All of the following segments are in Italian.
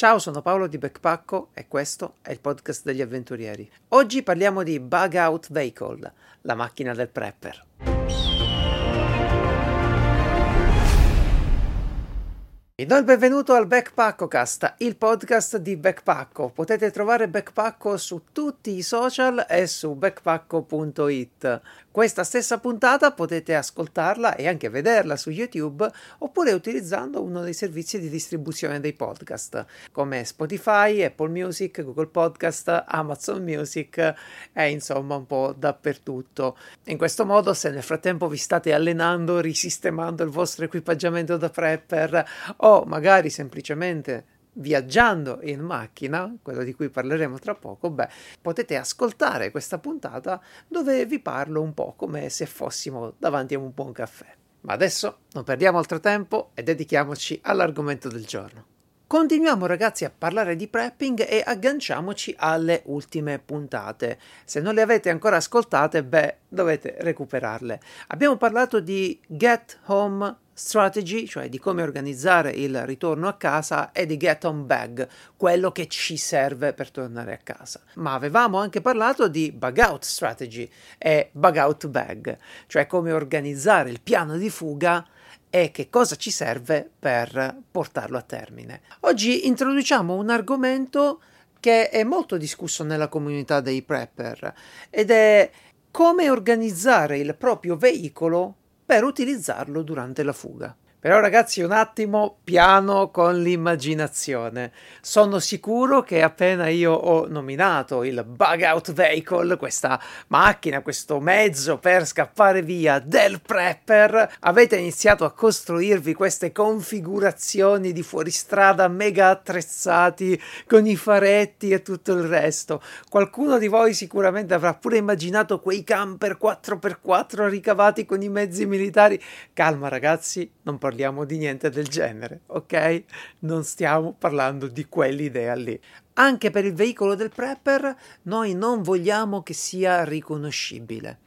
Ciao, sono Paolo di Backpacko e questo è il podcast degli avventurieri. Oggi parliamo di Bug Out Vehicle, la macchina del prepper. Vi do il benvenuto al Backpackocast, il podcast di Backpacko. Potete trovare Backpacko su tutti i social e su backpacko.it. Questa stessa puntata potete ascoltarla e anche vederla su YouTube oppure utilizzando uno dei servizi di distribuzione dei podcast come Spotify, Apple Music, Google Podcast, Amazon Music e insomma un po' dappertutto. In questo modo se nel frattempo vi state allenando, risistemando il vostro equipaggiamento da prepper o magari semplicemente viaggiando in macchina, quello di cui parleremo tra poco, beh, potete ascoltare questa puntata dove vi parlo un po' come se fossimo davanti a un buon caffè. Ma adesso non perdiamo altro tempo e dedichiamoci all'argomento del giorno. Continuiamo ragazzi a parlare di prepping e agganciamoci alle ultime puntate. Se non le avete ancora ascoltate, beh, dovete recuperarle. Abbiamo parlato di Get Home strategy, cioè di come organizzare il ritorno a casa, e di get on bag, quello che ci serve per tornare a casa. Ma avevamo anche parlato di bug out strategy e bug out bag, cioè come organizzare il piano di fuga e che cosa ci serve per portarlo a termine. Oggi introduciamo un argomento che è molto discusso nella comunità dei prepper ed è come organizzare il proprio veicolo per utilizzarlo durante la fuga. Però ragazzi un attimo piano con l'immaginazione. Sono sicuro che appena io ho nominato il bug out vehicle, questa macchina, questo mezzo per scappare via del prepper, avete iniziato a costruirvi queste configurazioni di fuoristrada mega attrezzati con i faretti e tutto il resto. Qualcuno di voi sicuramente avrà pure immaginato quei camper 4x4 ricavati con i mezzi militari. Calma ragazzi, non parliamo parliamo di niente del genere, ok? Non stiamo parlando di quell'idea lì. Anche per il veicolo del prepper noi non vogliamo che sia riconoscibile.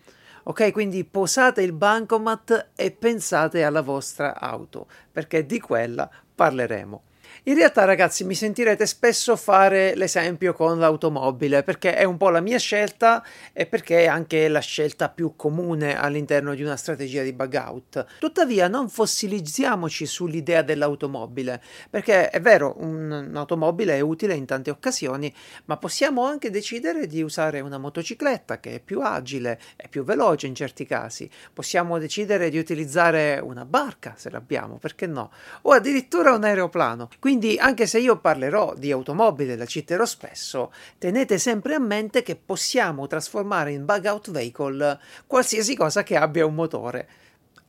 Ok, quindi posate il bancomat e pensate alla vostra auto, perché di quella parleremo. In realtà, ragazzi, mi sentirete spesso fare l'esempio con l'automobile perché è un po' la mia scelta e perché è anche la scelta più comune all'interno di una strategia di bug out. Tuttavia, non fossilizziamoci sull'idea dell'automobile perché è vero, un, un'automobile è utile in tante occasioni, ma possiamo anche decidere di usare una motocicletta che è più agile, è più veloce in certi casi. Possiamo decidere di utilizzare una barca se l'abbiamo, perché no? O addirittura un aeroplano. Quindi anche se io parlerò di automobile, la citerò spesso, tenete sempre a mente che possiamo trasformare in bug out vehicle qualsiasi cosa che abbia un motore.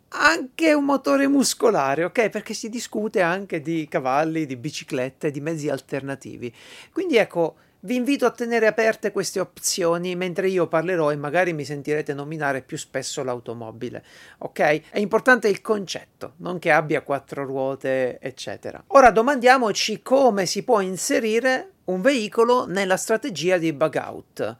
Anche un motore muscolare, ok? Perché si discute anche di cavalli, di biciclette, di mezzi alternativi. Quindi ecco, vi invito a tenere aperte queste opzioni mentre io parlerò e magari mi sentirete nominare più spesso l'automobile. Ok? È importante il concetto, non che abbia quattro ruote, eccetera. Ora domandiamoci come si può inserire un veicolo nella strategia di bug out.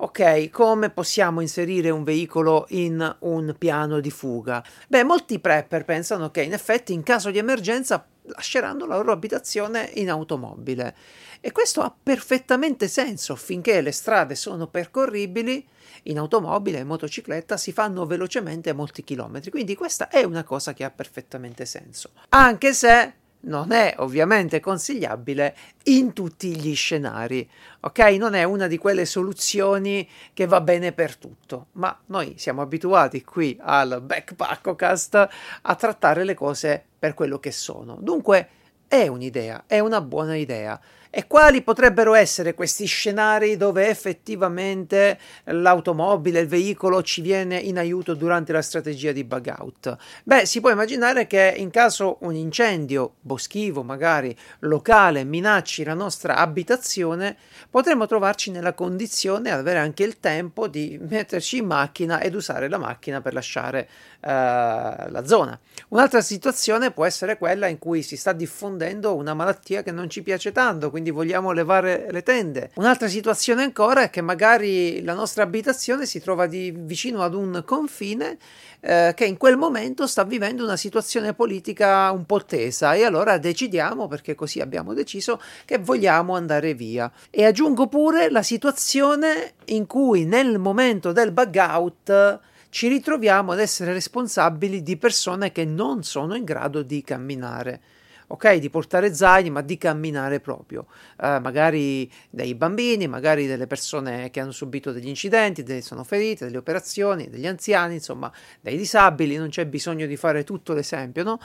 Ok, come possiamo inserire un veicolo in un piano di fuga? Beh, molti prepper pensano che in effetti in caso di emergenza lasceranno la loro abitazione in automobile. E questo ha perfettamente senso finché le strade sono percorribili. In automobile e motocicletta si fanno velocemente molti chilometri, quindi questa è una cosa che ha perfettamente senso. Anche se non è ovviamente consigliabile in tutti gli scenari, ok? Non è una di quelle soluzioni che va bene per tutto, ma noi siamo abituati qui al Backpackocast a trattare le cose per quello che sono. Dunque è un'idea, è una buona idea. E quali potrebbero essere questi scenari dove effettivamente l'automobile, il veicolo ci viene in aiuto durante la strategia di bug out? Beh, si può immaginare che in caso un incendio boschivo, magari locale, minacci la nostra abitazione, potremmo trovarci nella condizione avere anche il tempo di metterci in macchina ed usare la macchina per lasciare uh, la zona. Un'altra situazione può essere quella in cui si sta diffondendo una malattia che non ci piace tanto, quindi vogliamo levare le tende. Un'altra situazione ancora è che magari la nostra abitazione si trova di, vicino ad un confine eh, che in quel momento sta vivendo una situazione politica un po' tesa e allora decidiamo, perché così abbiamo deciso, che vogliamo andare via. E aggiungo pure la situazione in cui nel momento del bug out ci ritroviamo ad essere responsabili di persone che non sono in grado di camminare. Ok, di portare zaini, ma di camminare proprio. Uh, magari dei bambini, magari delle persone che hanno subito degli incidenti, delle, sono ferite, delle operazioni, degli anziani, insomma, dei disabili, non c'è bisogno di fare tutto l'esempio, no?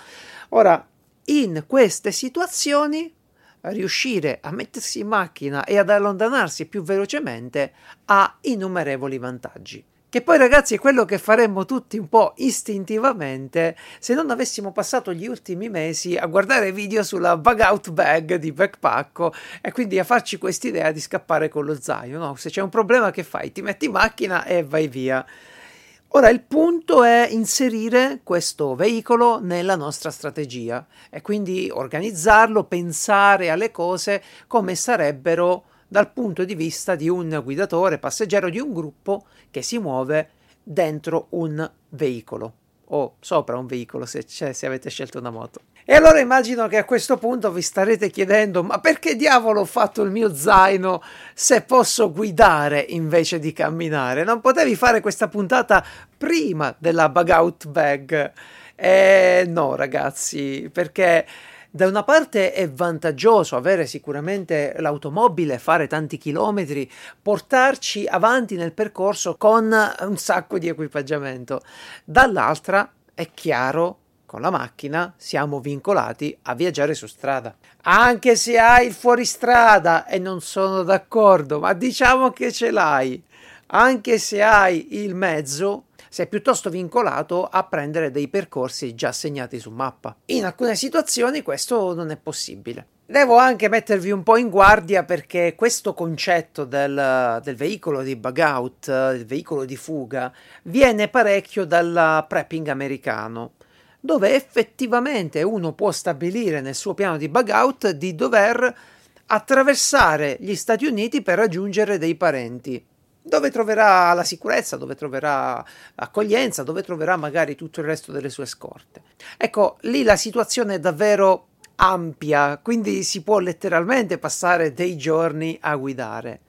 Ora, in queste situazioni riuscire a mettersi in macchina e ad allontanarsi più velocemente ha innumerevoli vantaggi. Che poi ragazzi è quello che faremmo tutti un po' istintivamente se non avessimo passato gli ultimi mesi a guardare video sulla bug out bag di Backpacko e quindi a farci quest'idea di scappare con lo zaino. No? Se c'è un problema che fai? Ti metti in macchina e vai via. Ora il punto è inserire questo veicolo nella nostra strategia e quindi organizzarlo, pensare alle cose come sarebbero dal punto di vista di un guidatore passeggero di un gruppo che si muove dentro un veicolo o sopra un veicolo se, se, avete scelto una moto. E allora immagino che a questo punto vi starete chiedendo: ma perché diavolo ho fatto il mio zaino se posso guidare invece di camminare? Non potevi fare questa puntata prima della bug out bag? Eh no, ragazzi, perché da una parte è vantaggioso avere sicuramente l'automobile, fare tanti chilometri, portarci avanti nel percorso con un sacco di equipaggiamento. Dall'altra è chiaro con la macchina siamo vincolati a viaggiare su strada. Anche se hai il fuoristrada e non sono d'accordo, ma diciamo che ce l'hai. Anche se hai il mezzo, sei piuttosto vincolato a prendere dei percorsi già segnati su mappa. In alcune situazioni questo non è possibile. Devo anche mettervi un po' in guardia perché questo concetto del, del veicolo di bug out, del veicolo di fuga, viene parecchio dal prepping americano dove effettivamente uno può stabilire nel suo piano di bug out di dover attraversare gli Stati Uniti per raggiungere dei parenti dove troverà la sicurezza, dove troverà accoglienza, dove troverà magari tutto il resto delle sue scorte. Ecco, lì la situazione è davvero ampia, quindi si può letteralmente passare dei giorni a guidare.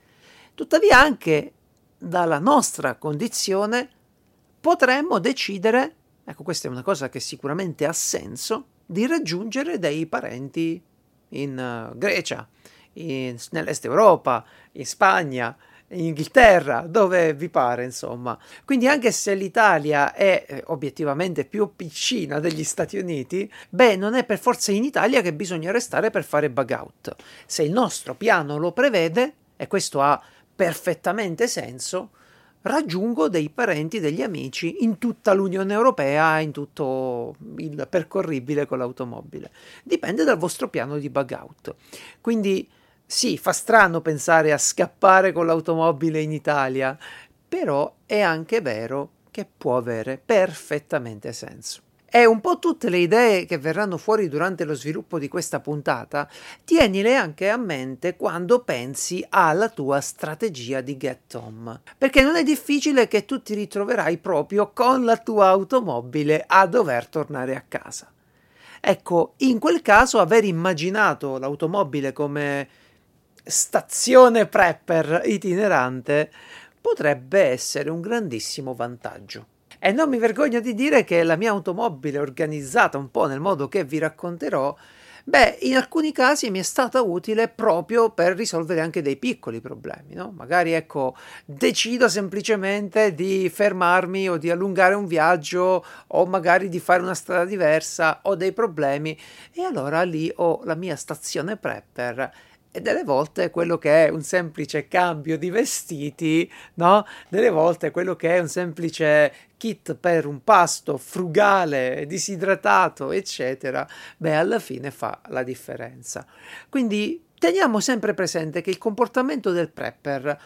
Tuttavia anche dalla nostra condizione potremmo decidere, ecco questa è una cosa che sicuramente ha senso, di raggiungere dei parenti in uh, Grecia, in, nell'est Europa, in Spagna, in Inghilterra, dove vi pare, insomma. Quindi anche se l'Italia è eh, obiettivamente più piccina degli Stati Uniti, beh, non è per forza in Italia che bisogna restare per fare bug out. Se il nostro piano lo prevede, e questo ha perfettamente senso, raggiungo dei parenti, degli amici in tutta l'Unione Europea, in tutto il percorribile con l'automobile. Dipende dal vostro piano di bug out. Quindi sì, fa strano pensare a scappare con l'automobile in Italia, però è anche vero che può avere perfettamente senso. E un po' tutte le idee che verranno fuori durante lo sviluppo di questa puntata, tienile anche a mente quando pensi alla tua strategia di Get Home. Perché non è difficile che tu ti ritroverai proprio con la tua automobile a dover tornare a casa. Ecco, in quel caso aver immaginato l'automobile come stazione prepper itinerante potrebbe essere un grandissimo vantaggio. E non mi vergogno di dire che la mia automobile organizzata un po' nel modo che vi racconterò, beh, in alcuni casi mi è stata utile proprio per risolvere anche dei piccoli problemi, no? Magari ecco, decido semplicemente di fermarmi o di allungare un viaggio o magari di fare una strada diversa, ho dei problemi e allora lì ho la mia stazione prepper e delle volte quello che è un semplice cambio di vestiti, no? Delle volte quello che è un semplice kit per un pasto frugale, disidratato, eccetera, beh, alla fine fa la differenza. Quindi teniamo sempre presente che il comportamento del prepper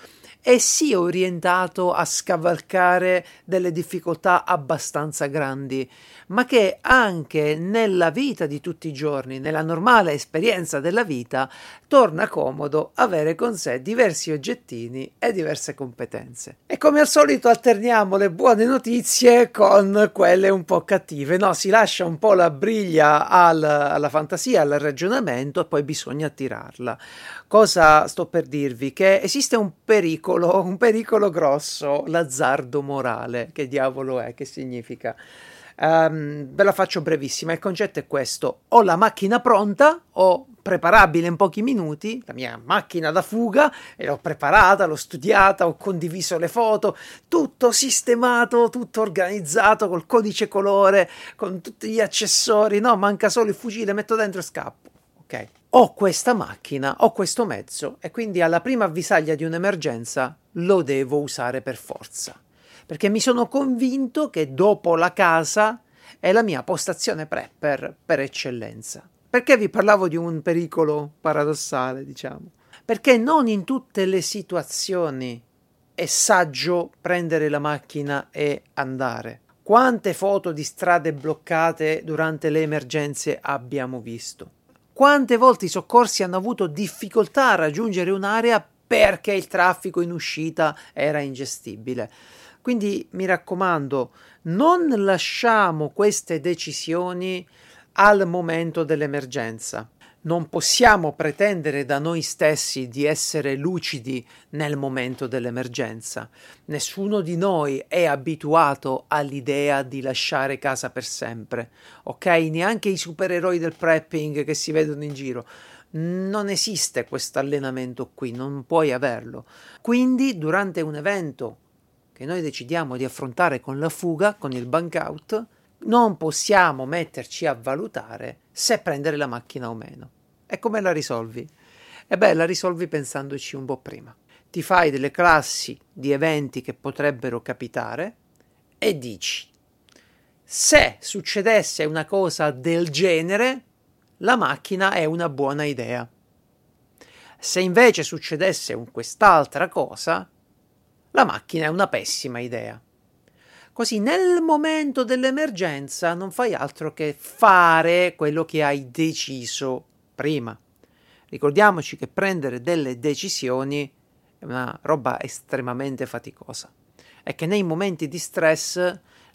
è sì orientato a scavalcare delle difficoltà abbastanza grandi, ma che anche nella vita di tutti i giorni, nella normale esperienza della vita, torna comodo avere con sé diversi oggettini e diverse competenze. E come al solito alterniamo le buone notizie con quelle un po' cattive, no? Si lascia un po' la briglia al, alla fantasia, al ragionamento e poi bisogna attirarla. Cosa sto per dirvi? Che esiste un pericolo, un pericolo grosso, l'azzardo morale. Che diavolo è? Che significa? Um, ve la faccio brevissima. Il concetto è questo: ho la macchina pronta, ho preparabile in pochi minuti, la mia macchina da fuga, e l'ho preparata, l'ho studiata, ho condiviso le foto, tutto sistemato, tutto organizzato col codice colore, con tutti gli accessori. No, manca solo il fucile, metto dentro e scappo. Ok. Ho questa macchina, ho questo mezzo, e quindi alla prima avvisaglia di un'emergenza lo devo usare per forza perché mi sono convinto che dopo la casa è la mia postazione prepper per eccellenza. Perché vi parlavo di un pericolo paradossale, diciamo? Perché non in tutte le situazioni è saggio prendere la macchina e andare. Quante foto di strade bloccate durante le emergenze abbiamo visto? Quante volte i soccorsi hanno avuto difficoltà a raggiungere un'area perché il traffico in uscita era ingestibile? Quindi mi raccomando, non lasciamo queste decisioni al momento dell'emergenza. Non possiamo pretendere da noi stessi di essere lucidi nel momento dell'emergenza. Nessuno di noi è abituato all'idea di lasciare casa per sempre, ok? Neanche i supereroi del prepping che si vedono in giro. Non esiste questo allenamento qui, non puoi averlo. Quindi, durante un evento che noi decidiamo di affrontare con la fuga, con il bank out, non possiamo metterci a valutare se prendere la macchina o meno. E come la risolvi? E beh, la risolvi pensandoci un po' prima. Ti fai delle classi di eventi che potrebbero capitare e dici: se succedesse una cosa del genere, la macchina è una buona idea. Se invece succedesse quest'altra cosa, la macchina è una pessima idea. Così nel momento dell'emergenza non fai altro che fare quello che hai deciso prima. Ricordiamoci che prendere delle decisioni è una roba estremamente faticosa e che nei momenti di stress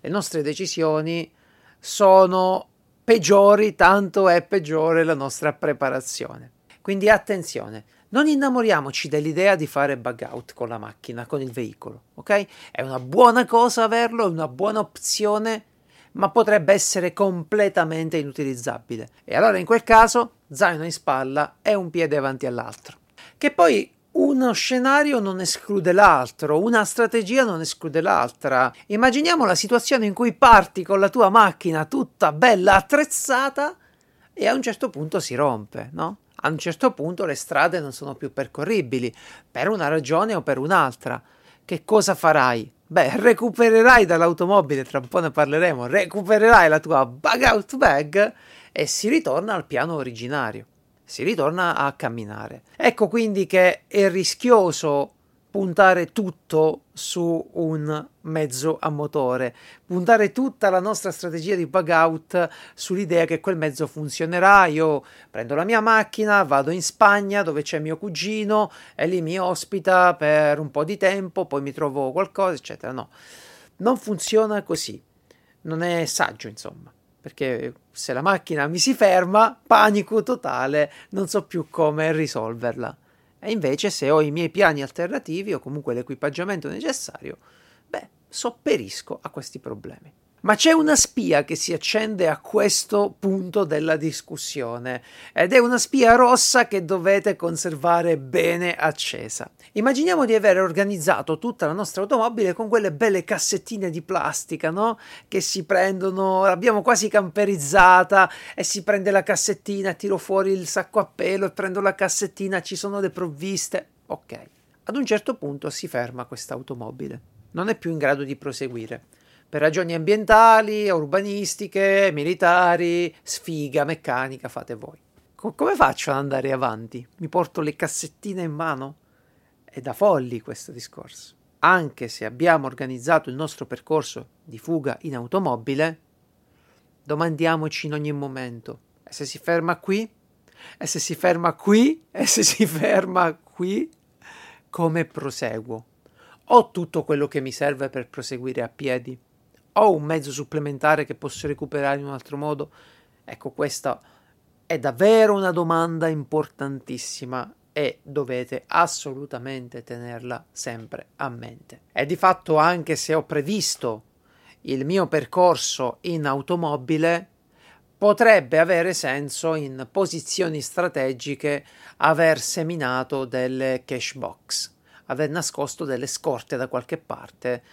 le nostre decisioni sono peggiori, tanto è peggiore la nostra preparazione. Quindi attenzione, non innamoriamoci dell'idea di fare bug out con la macchina, con il veicolo, ok? È una buona cosa averlo, è una buona opzione, ma potrebbe essere completamente inutilizzabile. E allora in quel caso, zaino in spalla e un piede avanti all'altro. Che poi uno scenario non esclude l'altro, una strategia non esclude l'altra. Immaginiamo la situazione in cui parti con la tua macchina tutta bella attrezzata e a un certo punto si rompe, no? A un certo punto le strade non sono più percorribili, per una ragione o per un'altra. Che cosa farai? Beh, recupererai dall'automobile, tra un po' ne parleremo, recupererai la tua bug out bag e si ritorna al piano originario. Si ritorna a camminare. Ecco quindi che è rischioso puntare tutto su un mezzo a motore, puntare tutta la nostra strategia di bug out sull'idea che quel mezzo funzionerà. Io prendo la mia macchina, vado in Spagna dove c'è mio cugino e lì mi ospita per un po' di tempo, poi mi trovo qualcosa, eccetera. No, non funziona così. Non è saggio, insomma perché se la macchina mi si ferma, panico totale, non so più come risolverla. E invece se ho i miei piani alternativi o comunque l'equipaggiamento necessario, beh, sopperisco a questi problemi. Ma c'è una spia che si accende a questo punto della discussione ed è una spia rossa che dovete conservare bene accesa. Immaginiamo di aver organizzato tutta la nostra automobile con quelle belle cassettine di plastica, no? Che si prendono, l'abbiamo quasi camperizzata e si prende la cassettina, tiro fuori il sacco a pelo e prendo la cassettina, ci sono le provviste. Ok. Ad un certo punto si ferma questa automobile. Non è più in grado di proseguire per ragioni ambientali, urbanistiche, militari, sfiga, meccanica, fate voi. Co- come faccio ad andare avanti? Mi porto le cassettine in mano? È da folli questo discorso. Anche se abbiamo organizzato il nostro percorso di fuga in automobile, domandiamoci in ogni momento, e se si ferma qui? E se si ferma qui? E se si ferma qui? Come proseguo? Ho tutto quello che mi serve per proseguire a piedi? Ho un mezzo supplementare che posso recuperare in un altro modo? Ecco, questa è davvero una domanda importantissima e dovete assolutamente tenerla sempre a mente. E di fatto anche se ho previsto il mio percorso in automobile, potrebbe avere senso in posizioni strategiche aver seminato delle cash box, aver nascosto delle scorte da qualche parte,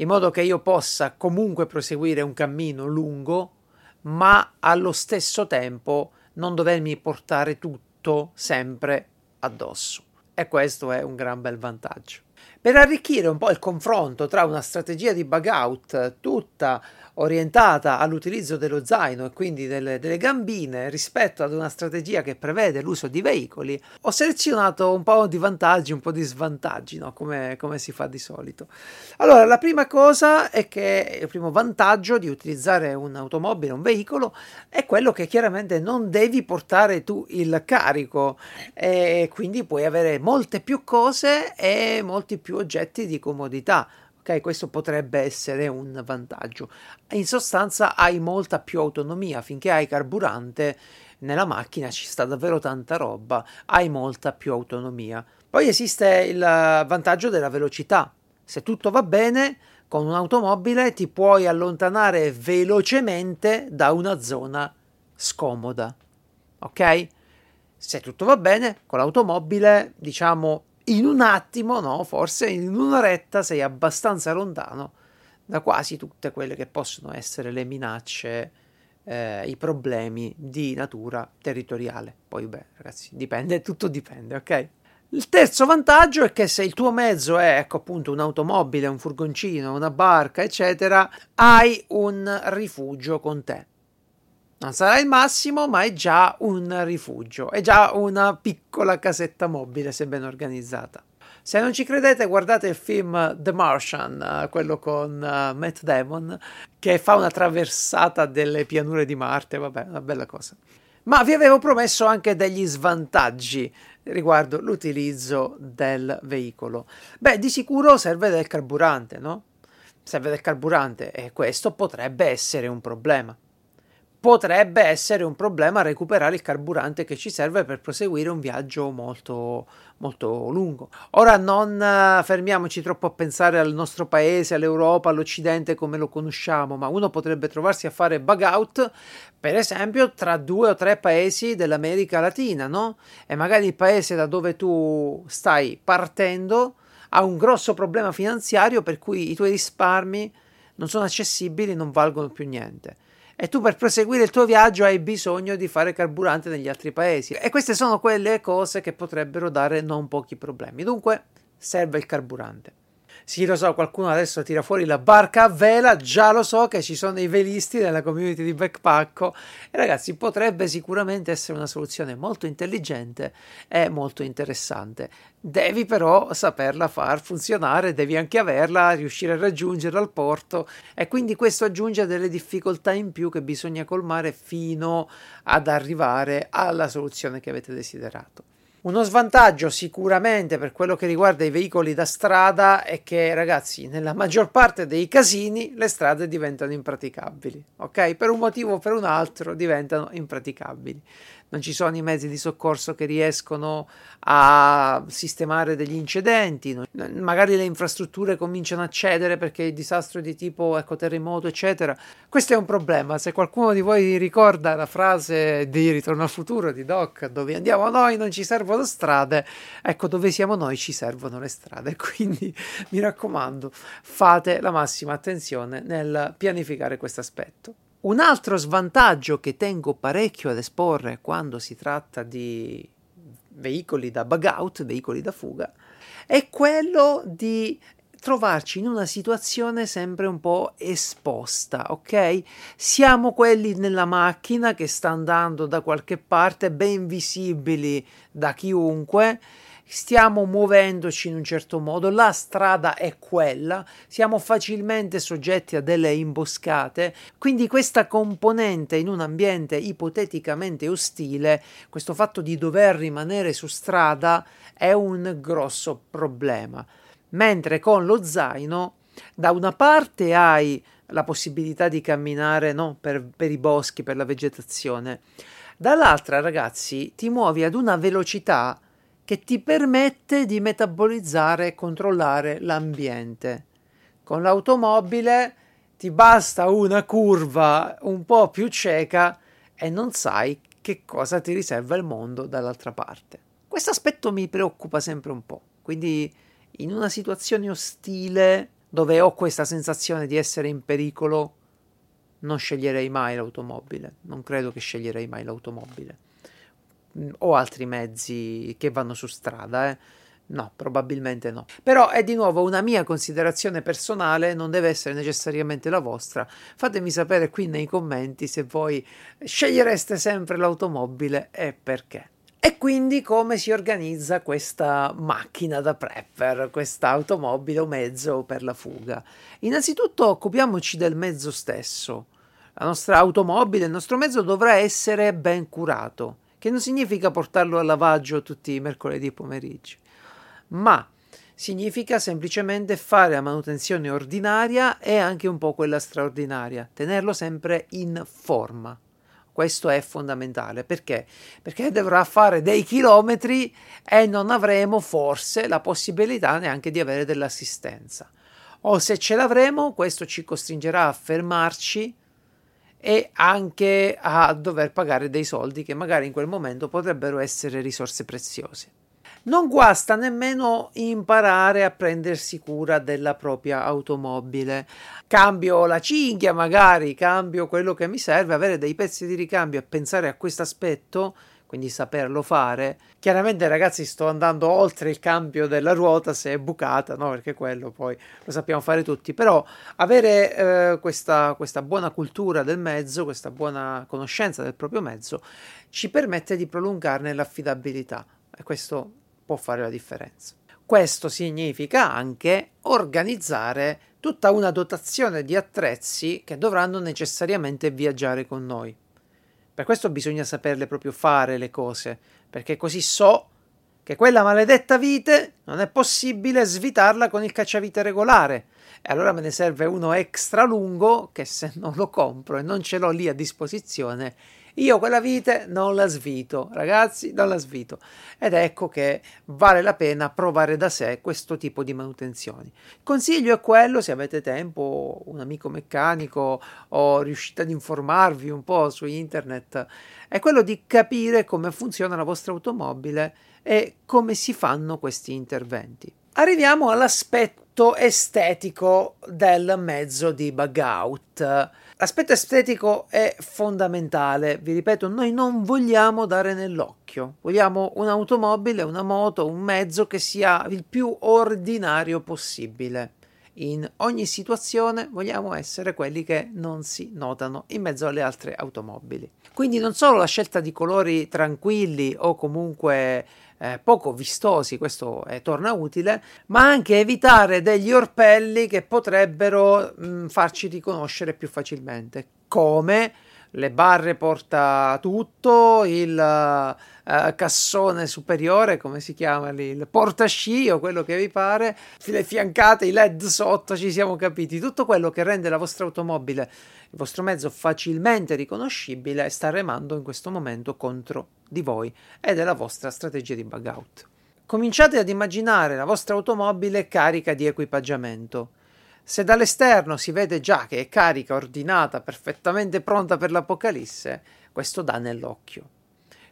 in modo che io possa comunque proseguire un cammino lungo, ma allo stesso tempo non dovermi portare tutto sempre addosso. E questo è un gran bel vantaggio. Per arricchire un po' il confronto tra una strategia di bug out tutta orientata all'utilizzo dello zaino e quindi delle, delle, gambine rispetto ad una strategia che prevede l'uso di veicoli, ho selezionato un po' di vantaggi, un po' di svantaggi, no? come, come si fa di solito. Allora, la prima cosa è che il primo vantaggio di utilizzare un'automobile, un veicolo, è quello che chiaramente non devi portare tu il carico e quindi puoi avere molte più cose e molti più oggetti di comodità Ok, questo potrebbe essere un vantaggio. In sostanza hai molta più autonomia, finché hai carburante nella macchina ci sta davvero tanta roba, hai molta più autonomia. Poi esiste il vantaggio della velocità. Se tutto va bene, con un'automobile ti puoi allontanare velocemente da una zona scomoda. Ok? Se tutto va bene, con l'automobile, diciamo, in un attimo, no, forse in un'oretta sei abbastanza lontano da quasi tutte quelle che possono essere le minacce, eh, i problemi di natura territoriale. Poi, beh, ragazzi, dipende, tutto dipende, ok? Il terzo vantaggio è che se il tuo mezzo è, ecco appunto, un'automobile, un furgoncino, una barca, eccetera, hai un rifugio con te. Non sarà il massimo, ma è già un rifugio, è già una piccola casetta mobile se ben organizzata. Se non ci credete, guardate il film The Martian, quello con uh, Matt Damon, che fa una traversata delle pianure di Marte, vabbè, una bella cosa. Ma vi avevo promesso anche degli svantaggi riguardo l'utilizzo del veicolo. Beh, di sicuro serve del carburante, no? Serve del carburante e questo potrebbe essere un problema potrebbe essere un problema recuperare il carburante che ci serve per proseguire un viaggio molto, molto lungo. Ora non uh, fermiamoci troppo a pensare al nostro paese, all'Europa, all'Occidente come lo conosciamo, ma uno potrebbe trovarsi a fare bug out, per esempio, tra due o tre paesi dell'America Latina, no? E magari il paese da dove tu stai partendo ha un grosso problema finanziario per cui i tuoi risparmi non sono accessibili, non valgono più niente e tu per proseguire il tuo viaggio hai bisogno di fare carburante negli altri paesi. E queste sono quelle cose che potrebbero dare non pochi problemi. Dunque serve il carburante. Sì, lo so, qualcuno adesso tira fuori la barca a vela, già lo so che ci sono i velisti nella community di Backpacko e ragazzi potrebbe sicuramente essere una soluzione molto intelligente e molto interessante. Devi però saperla far funzionare, devi anche averla, riuscire a raggiungerla al porto e quindi questo aggiunge delle difficoltà in più che bisogna colmare fino ad arrivare alla soluzione che avete desiderato. Uno svantaggio sicuramente per quello che riguarda i veicoli da strada è che, ragazzi, nella maggior parte dei casini le strade diventano impraticabili, ok? Per un motivo o per un altro diventano impraticabili non ci sono i mezzi di soccorso che riescono a sistemare degli incidenti, magari le infrastrutture cominciano a cedere perché il disastro di tipo ecco, terremoto, eccetera. Questo è un problema. Se qualcuno di voi ricorda la frase di Ritorno al futuro di Doc, dove andiamo noi non ci servono strade, ecco dove siamo noi ci servono le strade. Quindi mi raccomando, fate la massima attenzione nel pianificare questo aspetto. Un altro svantaggio che tengo parecchio ad esporre quando si tratta di veicoli da bug out, veicoli da fuga, è quello di trovarci in una situazione sempre un po' esposta, ok? Siamo quelli nella macchina che sta andando da qualche parte, ben visibili da chiunque, stiamo muovendoci in un certo modo, la strada è quella, siamo facilmente soggetti a delle imboscate, quindi questa componente in un ambiente ipoteticamente ostile, questo fatto di dover rimanere su strada è un grosso problema. Mentre con lo zaino, da una parte hai la possibilità di camminare no, per, per i boschi, per la vegetazione, dall'altra, ragazzi, ti muovi ad una velocità che ti permette di metabolizzare e controllare l'ambiente. Con l'automobile ti basta una curva un po' più cieca e non sai che cosa ti riserva il mondo dall'altra parte. Questo aspetto mi preoccupa sempre un po', quindi in una situazione ostile dove ho questa sensazione di essere in pericolo, non sceglierei mai l'automobile, non credo che sceglierei mai l'automobile o altri mezzi che vanno su strada, eh. No, probabilmente no. Però è di nuovo una mia considerazione personale, non deve essere necessariamente la vostra. Fatemi sapere qui nei commenti se voi scegliereste sempre l'automobile e perché. E quindi come si organizza questa macchina da prepper, questa automobile o mezzo per la fuga? Innanzitutto occupiamoci del mezzo stesso. La nostra automobile, il nostro mezzo dovrà essere ben curato che non significa portarlo al lavaggio tutti i mercoledì pomeriggi, ma significa semplicemente fare la manutenzione ordinaria e anche un po' quella straordinaria, tenerlo sempre in forma. Questo è fondamentale perché? Perché dovrà fare dei chilometri e non avremo forse la possibilità neanche di avere dell'assistenza. O se ce l'avremo, questo ci costringerà a fermarci e anche a dover pagare dei soldi che magari in quel momento potrebbero essere risorse preziose. Non guasta nemmeno imparare a prendersi cura della propria automobile. Cambio la cinghia, magari cambio quello che mi serve, avere dei pezzi di ricambio e pensare a questo aspetto quindi saperlo fare. Chiaramente, ragazzi, sto andando oltre il cambio della ruota se è bucata, no? Perché quello poi lo sappiamo fare tutti. Però avere eh, questa, questa buona cultura del mezzo, questa buona conoscenza del proprio mezzo, ci permette di prolungarne l'affidabilità e questo può fare la differenza. Questo significa anche organizzare tutta una dotazione di attrezzi che dovranno necessariamente viaggiare con noi. Per questo bisogna saperle proprio fare le cose, perché così so che quella maledetta vite non è possibile svitarla con il cacciavite regolare. E allora me ne serve uno extra lungo che se non lo compro e non ce l'ho lì a disposizione io quella vite non la svito, ragazzi, non la svito. Ed ecco che vale la pena provare da sé questo tipo di manutenzioni. Il consiglio è quello, se avete tempo, un amico meccanico o riuscite ad informarvi un po' su internet, è quello di capire come funziona la vostra automobile e come si fanno questi interventi. Arriviamo all'aspetto estetico del mezzo di bug out. L'aspetto estetico è fondamentale, vi ripeto, noi non vogliamo dare nell'occhio, vogliamo un'automobile, una moto, un mezzo che sia il più ordinario possibile. In ogni situazione vogliamo essere quelli che non si notano in mezzo alle altre automobili. Quindi non solo la scelta di colori tranquilli o comunque eh, poco vistosi, questo eh, torna utile, ma anche evitare degli orpelli che potrebbero mh, mm, farci riconoscere più facilmente, come le barre porta tutto, il uh, cassone superiore, come si chiama lì, il portasci o quello che vi pare, le fiancate, i led sotto, ci siamo capiti, tutto quello che rende la vostra automobile, il vostro mezzo facilmente riconoscibile sta remando in questo momento contro di voi e della vostra strategia di bug out. Cominciate ad immaginare la vostra automobile carica di equipaggiamento se dall'esterno si vede già che è carica, ordinata, perfettamente pronta per l'apocalisse, questo dà nell'occhio.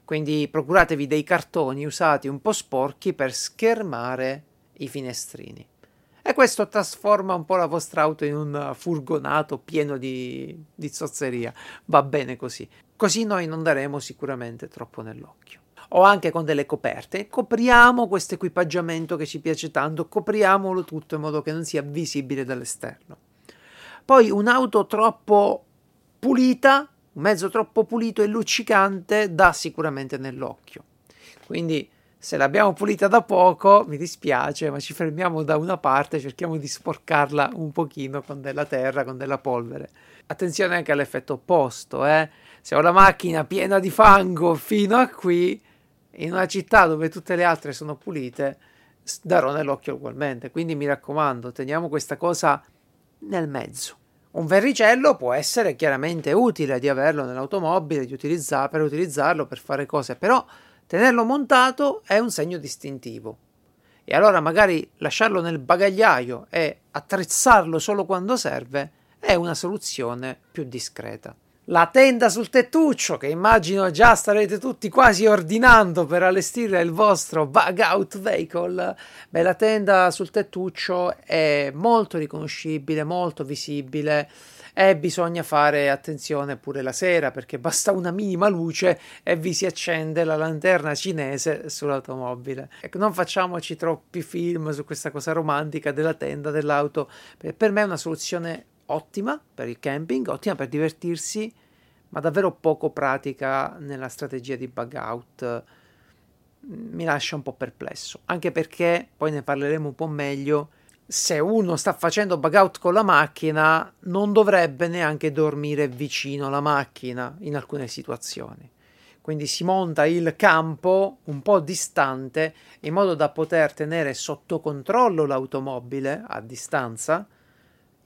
Quindi procuratevi dei cartoni usati un po' sporchi per schermare i finestrini. E questo trasforma un po' la vostra auto in un furgonato pieno di, di zozzeria. Va bene così. Così noi non daremo sicuramente troppo nell'occhio o anche con delle coperte. Copriamo questo equipaggiamento che ci piace tanto, copriamolo tutto in modo che non sia visibile dall'esterno. Poi un'auto troppo pulita, un mezzo troppo pulito e luccicante dà sicuramente nell'occhio. Quindi Se l'abbiamo pulita da poco, mi dispiace, ma ci fermiamo da una parte, cerchiamo di sporcarla un pochino con della terra, con della polvere. Attenzione anche all'effetto opposto, eh? Se ho la macchina piena di fango fino a qui, in una città dove tutte le altre sono pulite, darò nell'occhio ugualmente. Quindi mi raccomando, teniamo questa cosa nel mezzo. Un verricello può essere chiaramente utile di averlo nell'automobile, di utilizzar- per utilizzarlo per fare cose, però tenerlo montato è un segno distintivo. E allora magari lasciarlo nel bagagliaio e attrezzarlo solo quando serve è una soluzione più discreta la tenda sul tettuccio che immagino già starete tutti quasi ordinando per allestire il vostro bug out vehicle. Beh, la tenda sul tettuccio è molto riconoscibile, molto visibile e bisogna fare attenzione pure la sera perché basta una minima luce e vi si accende la lanterna cinese sull'automobile. Ecco, non facciamoci troppi film su questa cosa romantica della tenda dell'auto. Per me è una soluzione ottima per il camping, ottima per divertirsi, ma davvero poco pratica nella strategia di bug out. Mi lascia un po' perplesso, anche perché poi ne parleremo un po' meglio. Se uno sta facendo bug out con la macchina, non dovrebbe neanche dormire vicino alla macchina in alcune situazioni. Quindi si monta il campo un po' distante in modo da poter tenere sotto controllo l'automobile a distanza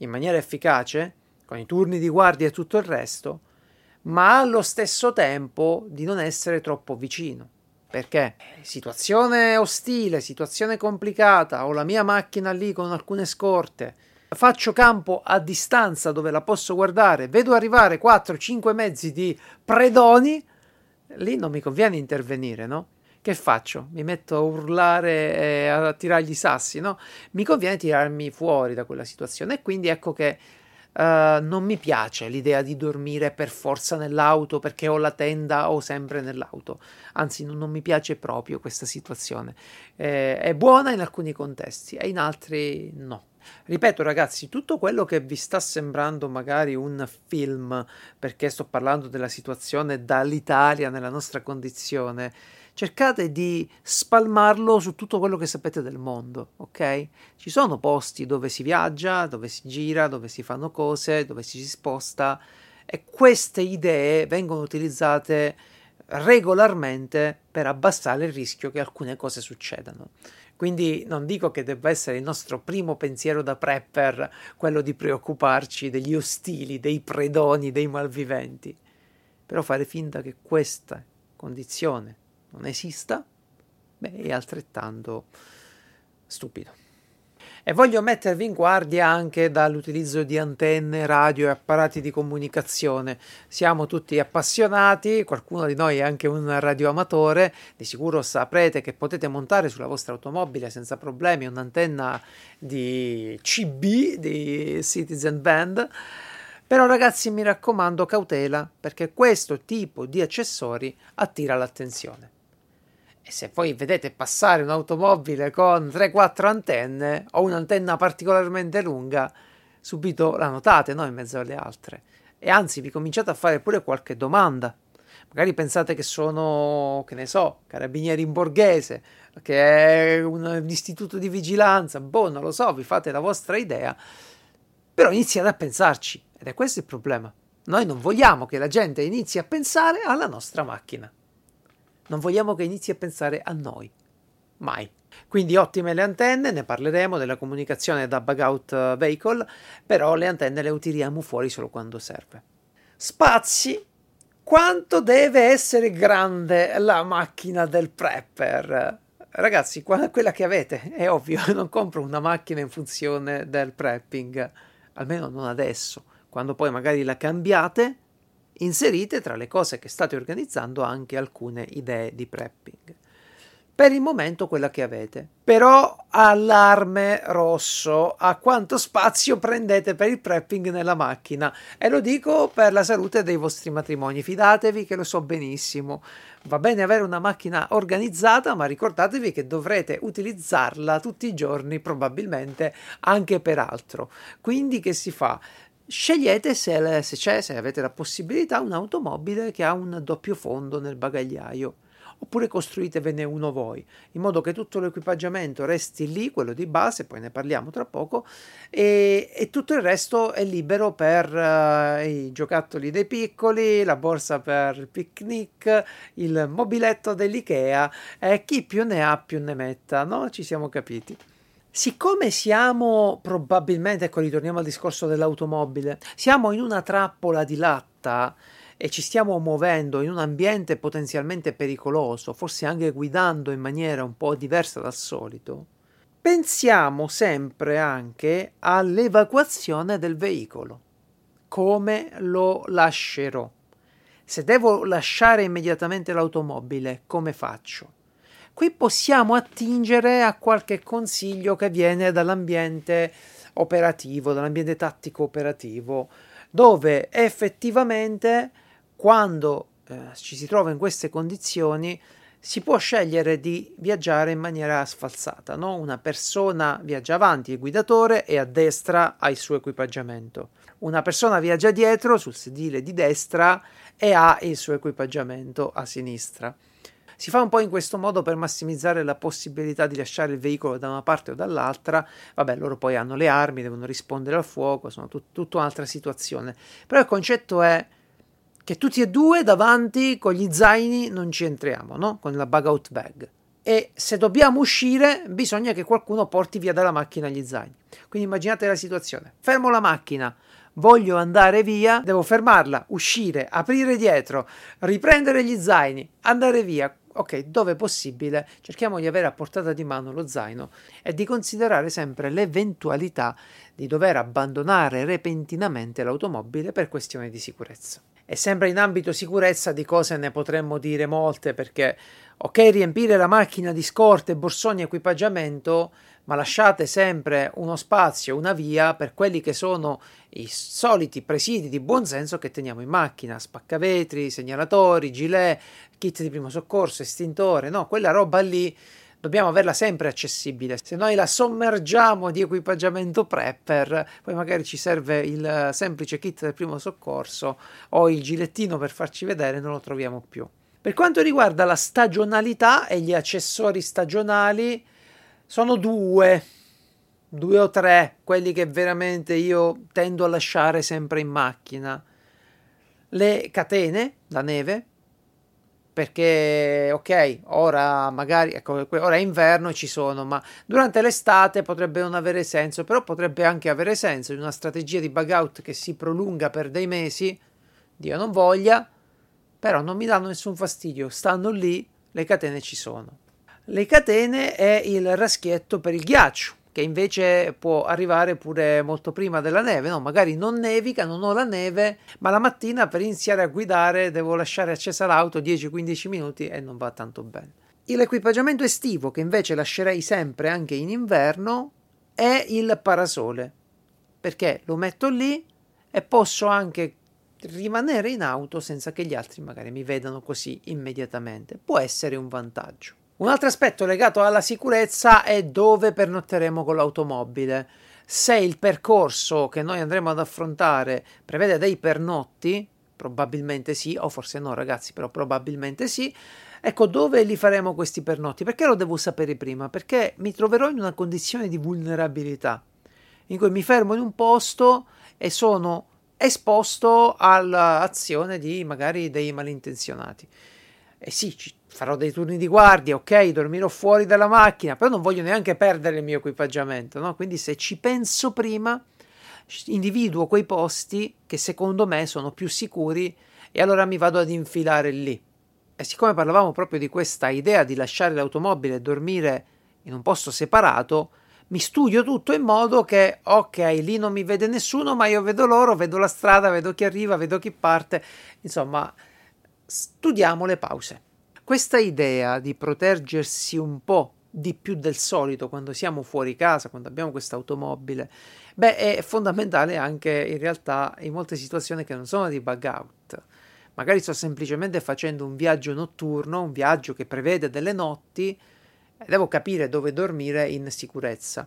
in maniera efficace, con i turni di guardia e tutto il resto, ma allo stesso tempo di non essere troppo vicino. Perché situazione ostile, situazione complicata, ho la mia macchina lì con alcune scorte, faccio campo a distanza dove la posso guardare, vedo arrivare 4-5 mezzi di predoni, lì non mi conviene intervenire, no? Che faccio? Mi metto a urlare e a tirargli sassi, no? Mi conviene tirarmi fuori da quella situazione e quindi ecco che Uh, non mi piace l'idea di dormire per forza nell'auto perché ho la tenda o sempre nell'auto. Anzi, non, non mi piace proprio questa situazione. Eh, è buona in alcuni contesti e in altri no. Ripeto ragazzi, tutto quello che vi sta sembrando magari un film, perché sto parlando della situazione dall'Italia nella nostra condizione, cercate di spalmarlo su tutto quello che sapete del mondo, ok? Ci sono posti dove si viaggia, dove si gira, dove si fanno cose, dove si sposta e queste idee vengono utilizzate regolarmente per abbassare il rischio che alcune cose succedano. Quindi non dico che debba essere il nostro primo pensiero da prepper quello di preoccuparci degli ostili, dei predoni, dei malviventi, però fare finta che questa condizione non esista, beh, è altrettanto stupido. E voglio mettervi in guardia anche dall'utilizzo di antenne, radio e apparati di comunicazione. Siamo tutti appassionati, qualcuno di noi è anche un radioamatore, di sicuro saprete che potete montare sulla vostra automobile senza problemi un'antenna di CB, di Citizen Band. Però ragazzi mi raccomando cautela perché questo tipo di accessori attira l'attenzione. E se poi vedete passare un'automobile con 3-4 antenne o un'antenna particolarmente lunga, subito la notate, no? In mezzo alle altre. E anzi, vi cominciate a fare pure qualche domanda. Magari pensate che sono, che ne so, carabinieri in borghese, che è un, un istituto di vigilanza, boh, non lo so, vi fate la vostra idea. Però iniziate a pensarci, ed è questo il problema. Noi non vogliamo che la gente inizi a pensare alla nostra macchina. Non vogliamo che inizi a pensare a noi. Mai. Quindi ottime le antenne, ne parleremo della comunicazione da bug out eh, vehicle, però le antenne le utilizziamo fuori solo quando serve. Spazi. Quanto deve essere grande la macchina del prepper? Ragazzi, quella che avete, è ovvio, non compro una macchina in funzione del prepping, almeno non adesso. Quando poi magari la cambiate, Inserite tra le cose che state organizzando anche alcune idee di prepping. Per il momento quella che avete. Però allarme rosso a quanto spazio prendete per il prepping nella macchina. E lo dico per la salute dei vostri matrimoni. Fidatevi che lo so benissimo. Va bene avere una macchina organizzata, ma ricordatevi che dovrete utilizzarla tutti i giorni, probabilmente anche per altro. Quindi che si fa? Scegliete se, se c'è, se avete la possibilità, un'automobile che ha un doppio fondo nel bagagliaio oppure costruitevene uno voi, in modo che tutto l'equipaggiamento resti lì, quello di base, poi ne parliamo tra poco, e, e tutto il resto è libero per uh, i giocattoli dei piccoli, la borsa per il picnic, il mobiletto dell'IKEA, e chi più ne ha più ne metta, no? Ci siamo capiti. Siccome siamo probabilmente, ecco ritorniamo al discorso dell'automobile, siamo in una trappola di latta e ci stiamo muovendo in un ambiente potenzialmente pericoloso, forse anche guidando in maniera un po' diversa dal solito, pensiamo sempre anche all'evacuazione del veicolo. Come lo lascerò? Se devo lasciare immediatamente l'automobile, come faccio? Qui possiamo attingere a qualche consiglio che viene dall'ambiente operativo, dall'ambiente tattico operativo, dove effettivamente quando eh, ci si trova in queste condizioni si può scegliere di viaggiare in maniera sfalsata, no? Una persona viaggia avanti, il guidatore, e a destra ha il suo equipaggiamento. Una persona viaggia dietro sul sedile di destra e ha il suo equipaggiamento a sinistra. Si fa un po' in questo modo per massimizzare la possibilità di lasciare il veicolo da una parte o dall'altra. Vabbè, loro poi hanno le armi, devono rispondere al fuoco, sono tut- tutta un'altra situazione. Però il concetto è che tutti e due davanti con gli zaini non ci entriamo, no? Con la bug out bag. E se dobbiamo uscire, bisogna che qualcuno porti via dalla macchina gli zaini. Quindi immaginate la situazione: fermo la macchina, voglio andare via, devo fermarla, uscire, aprire dietro, riprendere gli zaini, andare via ok, dove possibile, cerchiamo di avere a portata di mano lo zaino e di considerare sempre l'eventualità di dover abbandonare repentinamente l'automobile per questioni di sicurezza. E sempre in ambito sicurezza di cose ne potremmo dire molte perché, ok, riempire la macchina di scorte, borsoni e equipaggiamento, ma lasciate sempre uno spazio, una via per quelli che sono i soliti presidi di buonsenso che teniamo in macchina, spaccavetri, segnalatori, gilet, kit di primo soccorso, estintore, no, quella roba lì dobbiamo averla sempre accessibile. Se noi la sommergiamo di equipaggiamento prepper, poi magari ci serve il semplice kit del primo soccorso o il gilettino per farci vedere, non lo troviamo più. Per quanto riguarda la stagionalità e gli accessori stagionali, sono due, due o tre, quelli che veramente io tendo a lasciare sempre in macchina. Le catene da neve, perché ok, ora magari ecco, ora è inverno e ci sono, ma durante l'estate potrebbe non avere senso, però potrebbe anche avere senso in una strategia di bug out che si prolunga per dei mesi, Dio non voglia, però non mi danno nessun fastidio, stanno lì, le catene ci sono. Le catene è il raschietto per il ghiaccio, che invece può arrivare pure molto prima della neve. No, magari non nevica, non ho la neve, ma la mattina per iniziare a guidare devo lasciare accesa l'auto 10-15 minuti e non va tanto bene. L'equipaggiamento estivo, che invece lascerei sempre anche in inverno, è il parasole, perché lo metto lì e posso anche rimanere in auto senza che gli altri magari mi vedano così immediatamente. Può essere un vantaggio. Un altro aspetto legato alla sicurezza è dove pernotteremo con l'automobile. Se il percorso che noi andremo ad affrontare prevede dei pernotti, probabilmente sì, o forse no ragazzi, però probabilmente sì, ecco dove li faremo questi pernotti? Perché lo devo sapere prima? Perché mi troverò in una condizione di vulnerabilità, in cui mi fermo in un posto e sono esposto all'azione di magari dei malintenzionati. E sì, ci farò dei turni di guardia, ok, dormirò fuori dalla macchina, però non voglio neanche perdere il mio equipaggiamento, no? Quindi se ci penso prima, individuo quei posti che secondo me sono più sicuri e allora mi vado ad infilare lì. E siccome parlavamo proprio di questa idea di lasciare l'automobile e dormire in un posto separato, mi studio tutto in modo che, ok, lì non mi vede nessuno, ma io vedo loro, vedo la strada, vedo chi arriva, vedo chi parte, insomma, studiamo le pause. Questa idea di proteggersi un po' di più del solito quando siamo fuori casa, quando abbiamo questa automobile, beh, è fondamentale anche in realtà in molte situazioni che non sono di bug out. Magari sto semplicemente facendo un viaggio notturno, un viaggio che prevede delle notti e devo capire dove dormire in sicurezza.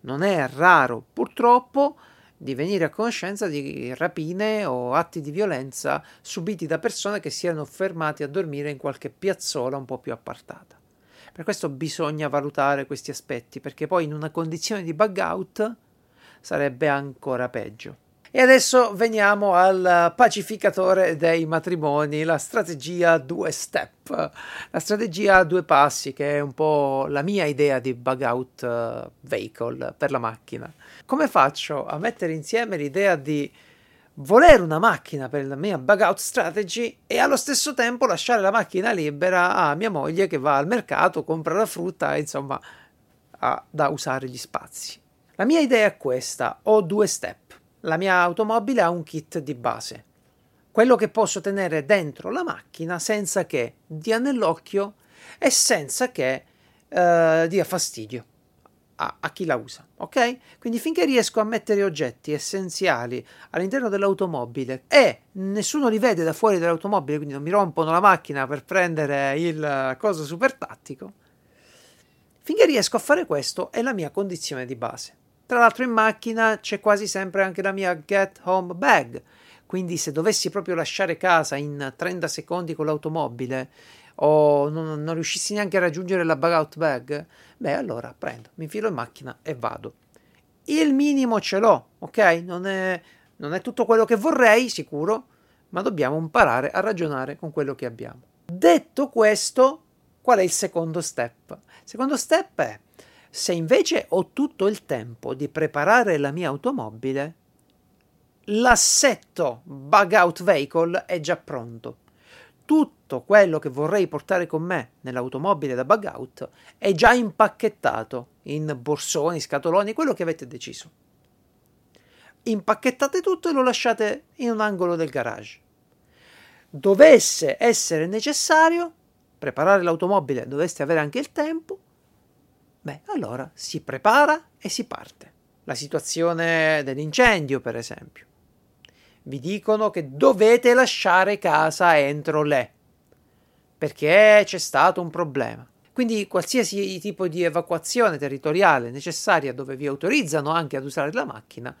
Non è raro, purtroppo, di venire a conoscenza di rapine o atti di violenza subiti da persone che si erano fermati a dormire in qualche piazzola un po' più appartata. Per questo bisogna valutare questi aspetti, perché poi in una condizione di bug out sarebbe ancora peggio. E adesso veniamo al pacificatore dei matrimoni, la strategia due step, la strategia a due passi, che è un po' la mia idea di bug out eh, vehicle per la macchina. Come faccio a mettere insieme l'idea di volere una macchina per la mia bug out strategy e allo stesso tempo lasciare la macchina libera a mia moglie che va al mercato, compra la frutta insomma ha da usare gli spazi. La mia idea è questa, ho due step la mia automobile ha un kit di base, quello che posso tenere dentro la macchina senza che dia nell'occhio e senza che uh, dia fastidio a, a, chi la usa, ok? Quindi finché riesco a mettere oggetti essenziali all'interno dell'automobile e nessuno li vede da fuori dell'automobile, quindi non mi rompono la macchina per prendere il coso super tattico, finché riesco a fare questo è la mia condizione di base. Tra l'altro in macchina c'è quasi sempre anche la mia Get Home Bag, quindi se dovessi proprio lasciare casa in 30 secondi con l'automobile o non, non riuscissi neanche a raggiungere la bug out bag, beh allora prendo, mi infilo in macchina e vado. Il minimo ce l'ho, ok? Non è, non è tutto quello che vorrei, sicuro, ma dobbiamo imparare a ragionare con quello che abbiamo. Detto questo, qual è il secondo step? Il secondo step è se invece ho tutto il tempo di preparare la mia automobile, l'assetto bug out vehicle è già pronto. Tutto quello che vorrei portare con me nell'automobile da bug out è già impacchettato in borsoni, scatoloni, quello che avete deciso. Impacchettate tutto e lo lasciate in un angolo del garage. Dovesse essere necessario preparare l'automobile, dovreste avere anche il tempo, Beh, allora si prepara e si parte. La situazione dell'incendio, per esempio. Vi dicono che dovete lasciare casa entro le, perché c'è stato un problema. Quindi qualsiasi tipo di evacuazione territoriale necessaria dove vi autorizzano anche ad usare la macchina,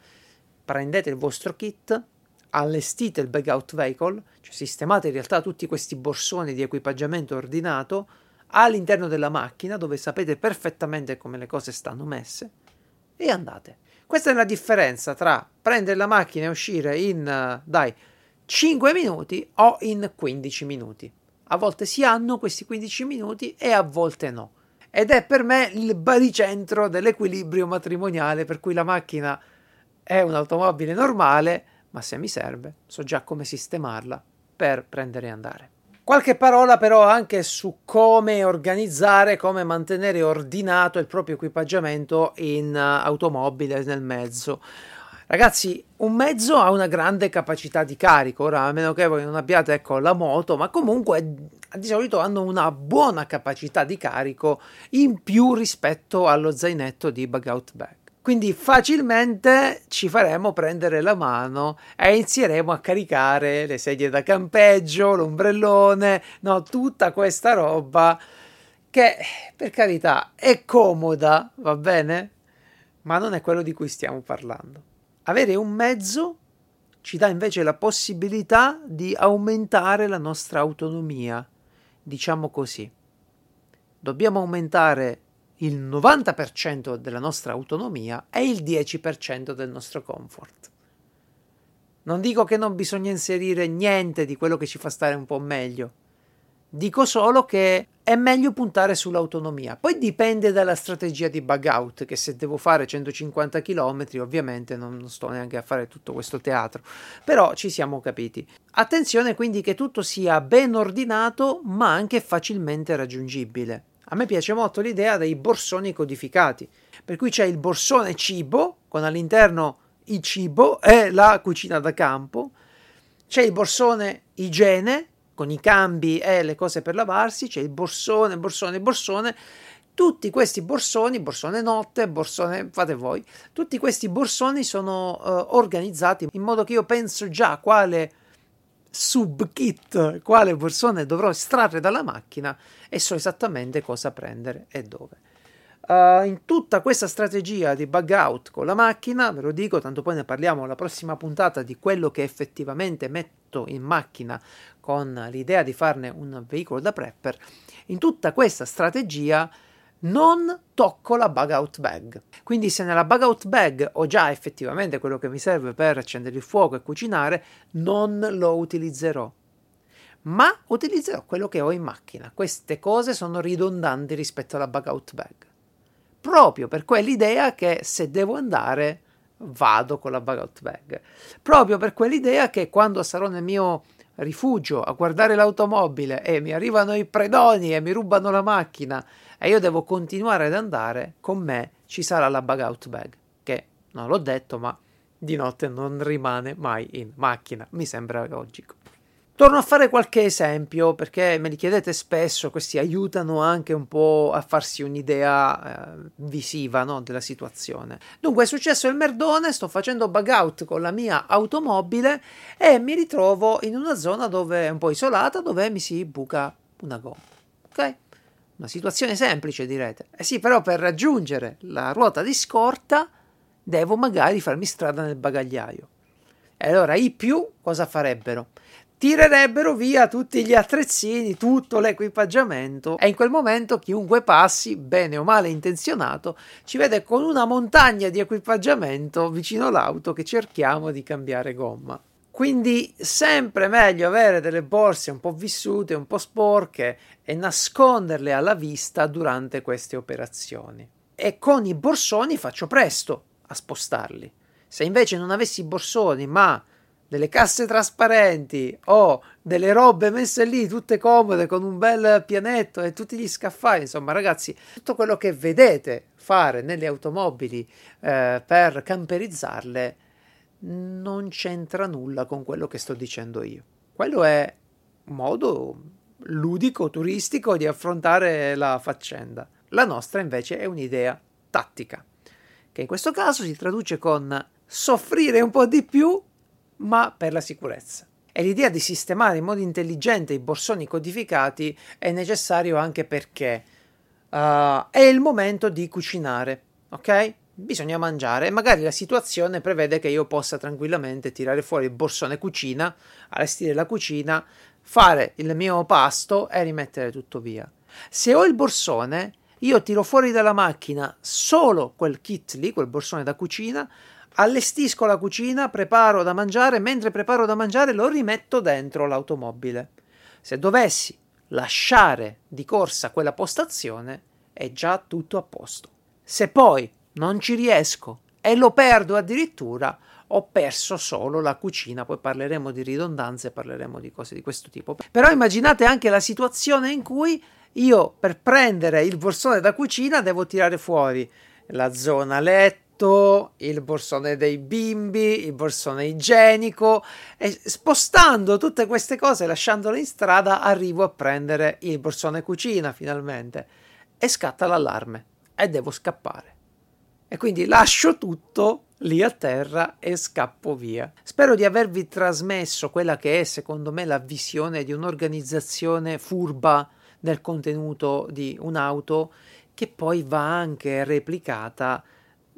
prendete il vostro kit, allestite il bag out vehicle, cioè sistemate in realtà tutti questi borsoni di equipaggiamento ordinato, all'interno della macchina dove sapete perfettamente come le cose stanno messe e andate. Questa è la differenza tra prendere la macchina e uscire in, uh, dai, 5 minuti o in 15 minuti. A volte si hanno questi 15 minuti e a volte no. Ed è per me il baricentro dell'equilibrio matrimoniale per cui la macchina è un'automobile normale, ma se mi serve so già come sistemarla per prendere e andare. Qualche parola però anche su come organizzare, come mantenere ordinato il proprio equipaggiamento in uh, automobile nel mezzo. Ragazzi, un mezzo ha una grande capacità di carico, ora a meno che voi non abbiate ecco, la moto, ma comunque di solito hanno una buona capacità di carico in più rispetto allo zainetto di Bug Out Bag. Quindi facilmente ci faremo prendere la mano e inizieremo a caricare le sedie da campeggio, l'ombrellone, no, tutta questa roba che per carità è comoda, va bene? Ma non è quello di cui stiamo parlando. Avere un mezzo ci dà invece la possibilità di aumentare la nostra autonomia, diciamo così. Dobbiamo aumentare il 90% della nostra autonomia e il 10% del nostro comfort. Non dico che non bisogna inserire niente di quello che ci fa stare un po' meglio. Dico solo che è meglio puntare sull'autonomia. Poi dipende dalla strategia di bug out, che se devo fare 150 km ovviamente non sto neanche a fare tutto questo teatro. Però ci siamo capiti. Attenzione quindi che tutto sia ben ordinato ma anche facilmente raggiungibile. A me piace molto l'idea dei borsoni codificati, per cui c'è il borsone cibo, con all'interno il cibo e la cucina da campo, c'è il borsone igiene, con i cambi e le cose per lavarsi, c'è il borsone, borsone, borsone, tutti questi borsoni, borsone notte, borsone fate voi, tutti questi borsoni sono uh, organizzati in modo che io penso già quale subkit, quale borsone dovrò estrarre dalla macchina e so esattamente cosa prendere e dove. Uh, in tutta questa strategia di bug out con la macchina, ve lo dico, tanto poi ne parliamo alla prossima puntata di quello che effettivamente metto in macchina con l'idea di farne un veicolo da prepper, in tutta questa strategia non tocco la bug out bag. Quindi se nella bug out bag ho già effettivamente quello che mi serve per accendere il fuoco e cucinare, non lo utilizzerò ma utilizzerò quello che ho in macchina. Queste cose sono ridondanti rispetto alla bug out bag proprio per quell'idea che se devo andare vado con la bug out bag, proprio per quell'idea che quando sarò nel mio rifugio a guardare l'automobile e mi arrivano i predoni e mi rubano la macchina e io devo continuare ad andare, con me ci sarà la bug out bag, che non l'ho detto, ma di notte non rimane mai in macchina, mi sembra logico. Torno a fare qualche esempio perché me li chiedete spesso, questi aiutano anche un po' a farsi un'idea eh, visiva no, della situazione. Dunque è successo il merdone, sto facendo bug out con la mia automobile e mi ritrovo in una zona dove è un po' isolata dove mi si buca una gomma. Ok? Una situazione semplice direte. Eh sì, però per raggiungere la ruota di scorta devo magari farmi strada nel bagagliaio. E allora i più cosa farebbero? tirerebbero via tutti gli attrezzini, tutto l'equipaggiamento e in quel momento chiunque passi, bene o male intenzionato, ci vede con una montagna di equipaggiamento vicino all'auto che cerchiamo di cambiare gomma. Quindi sempre meglio avere delle borse un po' vissute, un po' sporche e nasconderle alla vista durante queste operazioni. E con i borsoni faccio presto a spostarli. Se invece non avessi i borsoni, ma delle casse trasparenti o delle robe messe lì tutte comode con un bel pianetto e tutti gli scaffali, insomma ragazzi, tutto quello che vedete fare nelle automobili eh, per camperizzarle non c'entra nulla con quello che sto dicendo io. Quello è un modo ludico, turistico di affrontare la faccenda. La nostra invece è un'idea tattica, che in questo caso si traduce con soffrire un po' di più ma per la sicurezza. E l'idea di sistemare in modo intelligente i borsoni codificati è necessario anche perché uh, è il momento di cucinare, ok? Bisogna mangiare e magari la situazione prevede che io possa tranquillamente tirare fuori il borsone cucina, allestire la cucina, fare il mio pasto e rimettere tutto via. Se ho il borsone, io tiro fuori dalla macchina solo quel kit lì, quel borsone da cucina, allestisco la cucina, preparo da mangiare, mentre preparo da mangiare lo rimetto dentro l'automobile. Se dovessi lasciare di corsa quella postazione, è già tutto a posto. Se poi non ci riesco. E lo perdo addirittura, ho perso solo la cucina, poi parleremo di ridondanze, parleremo di cose di questo tipo. Però immaginate anche la situazione in cui io per prendere il borsone da cucina devo tirare fuori la zona letto, il borsone dei bimbi, il borsone igienico. E spostando tutte queste cose, lasciandole in strada, arrivo a prendere il borsone cucina finalmente. E scatta l'allarme. E devo scappare. E quindi lascio tutto lì a terra e scappo via. Spero di avervi trasmesso quella che è secondo me la visione di un'organizzazione furba del contenuto di un'auto che poi va anche replicata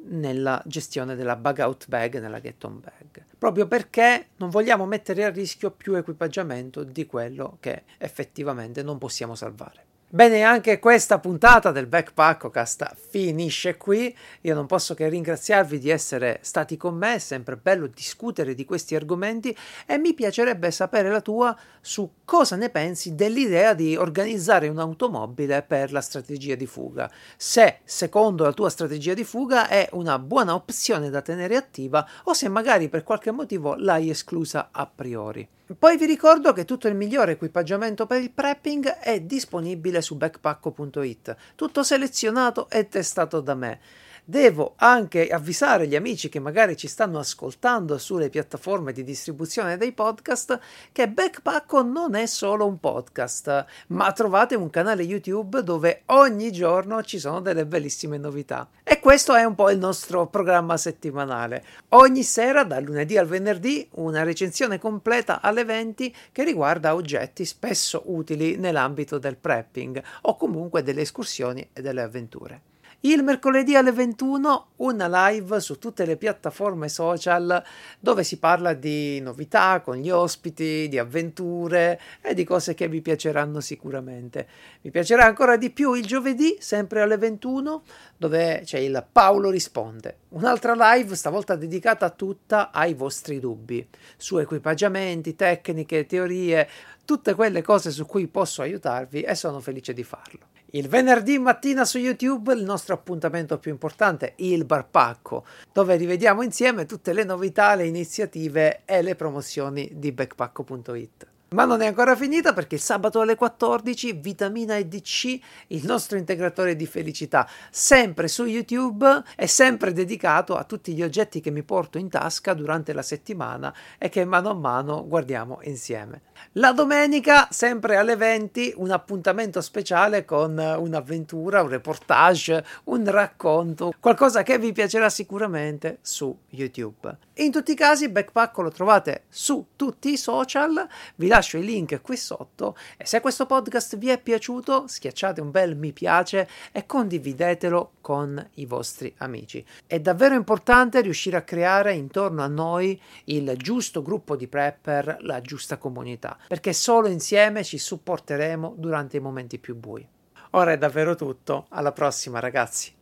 nella gestione della bug out bag nella get on bag proprio perché non vogliamo mettere a rischio più equipaggiamento di quello che effettivamente non possiamo salvare Bene, anche questa puntata del Backpackocast finisce qui. Io non posso che ringraziarvi di essere stati con me, è sempre bello discutere di questi argomenti e mi piacerebbe sapere la tua su cosa ne pensi dell'idea di organizzare un'automobile per la strategia di fuga. Se secondo la tua strategia di fuga è una buona opzione da tenere attiva o se magari per qualche motivo l'hai esclusa a priori. Poi vi ricordo che tutto il migliore equipaggiamento per il prepping è disponibile su backpacko.it, tutto selezionato e testato da me. Devo anche avvisare gli amici che magari ci stanno ascoltando sulle piattaforme di distribuzione dei podcast che Backpacko non è solo un podcast, ma trovate un canale YouTube dove ogni giorno ci sono delle bellissime novità. E questo è un po' il nostro programma settimanale. Ogni sera, dal lunedì al venerdì, una recensione completa alle 20 che riguarda oggetti spesso utili nell'ambito del prepping o comunque delle escursioni e delle avventure. Il mercoledì alle 21 una live su tutte le piattaforme social dove si parla di novità con gli ospiti, di avventure e di cose che vi piaceranno sicuramente. Mi piacerà ancora di più il giovedì, sempre alle 21, dove c'è il Paolo risponde. Un'altra live stavolta dedicata tutta ai vostri dubbi su equipaggiamenti, tecniche, teorie, tutte quelle cose su cui posso aiutarvi e sono felice di farlo. Il venerdì mattina su YouTube il nostro appuntamento più importante, il Bar Pacco, dove rivediamo insieme tutte le novità, le iniziative e le promozioni di backpacco.it. Ma non è ancora finita perché sabato alle 14 Vitamina EDC, il nostro integratore di felicità, sempre su YouTube e sempre dedicato a tutti gli oggetti che mi porto in tasca durante la settimana e che mano a mano guardiamo insieme. La domenica, sempre alle 20, un appuntamento speciale con un'avventura, un reportage, un racconto, qualcosa che vi piacerà sicuramente su YouTube. In tutti i casi, Backpack lo trovate su tutti i social, vi lascio i link qui sotto e se questo podcast vi è piaciuto, schiacciate un bel mi piace e condividetelo con i vostri amici. È davvero importante riuscire a creare intorno a noi il giusto gruppo di prepper, la giusta comunità, perché solo insieme ci supporteremo durante i momenti più bui. Ora è davvero tutto, alla prossima ragazzi.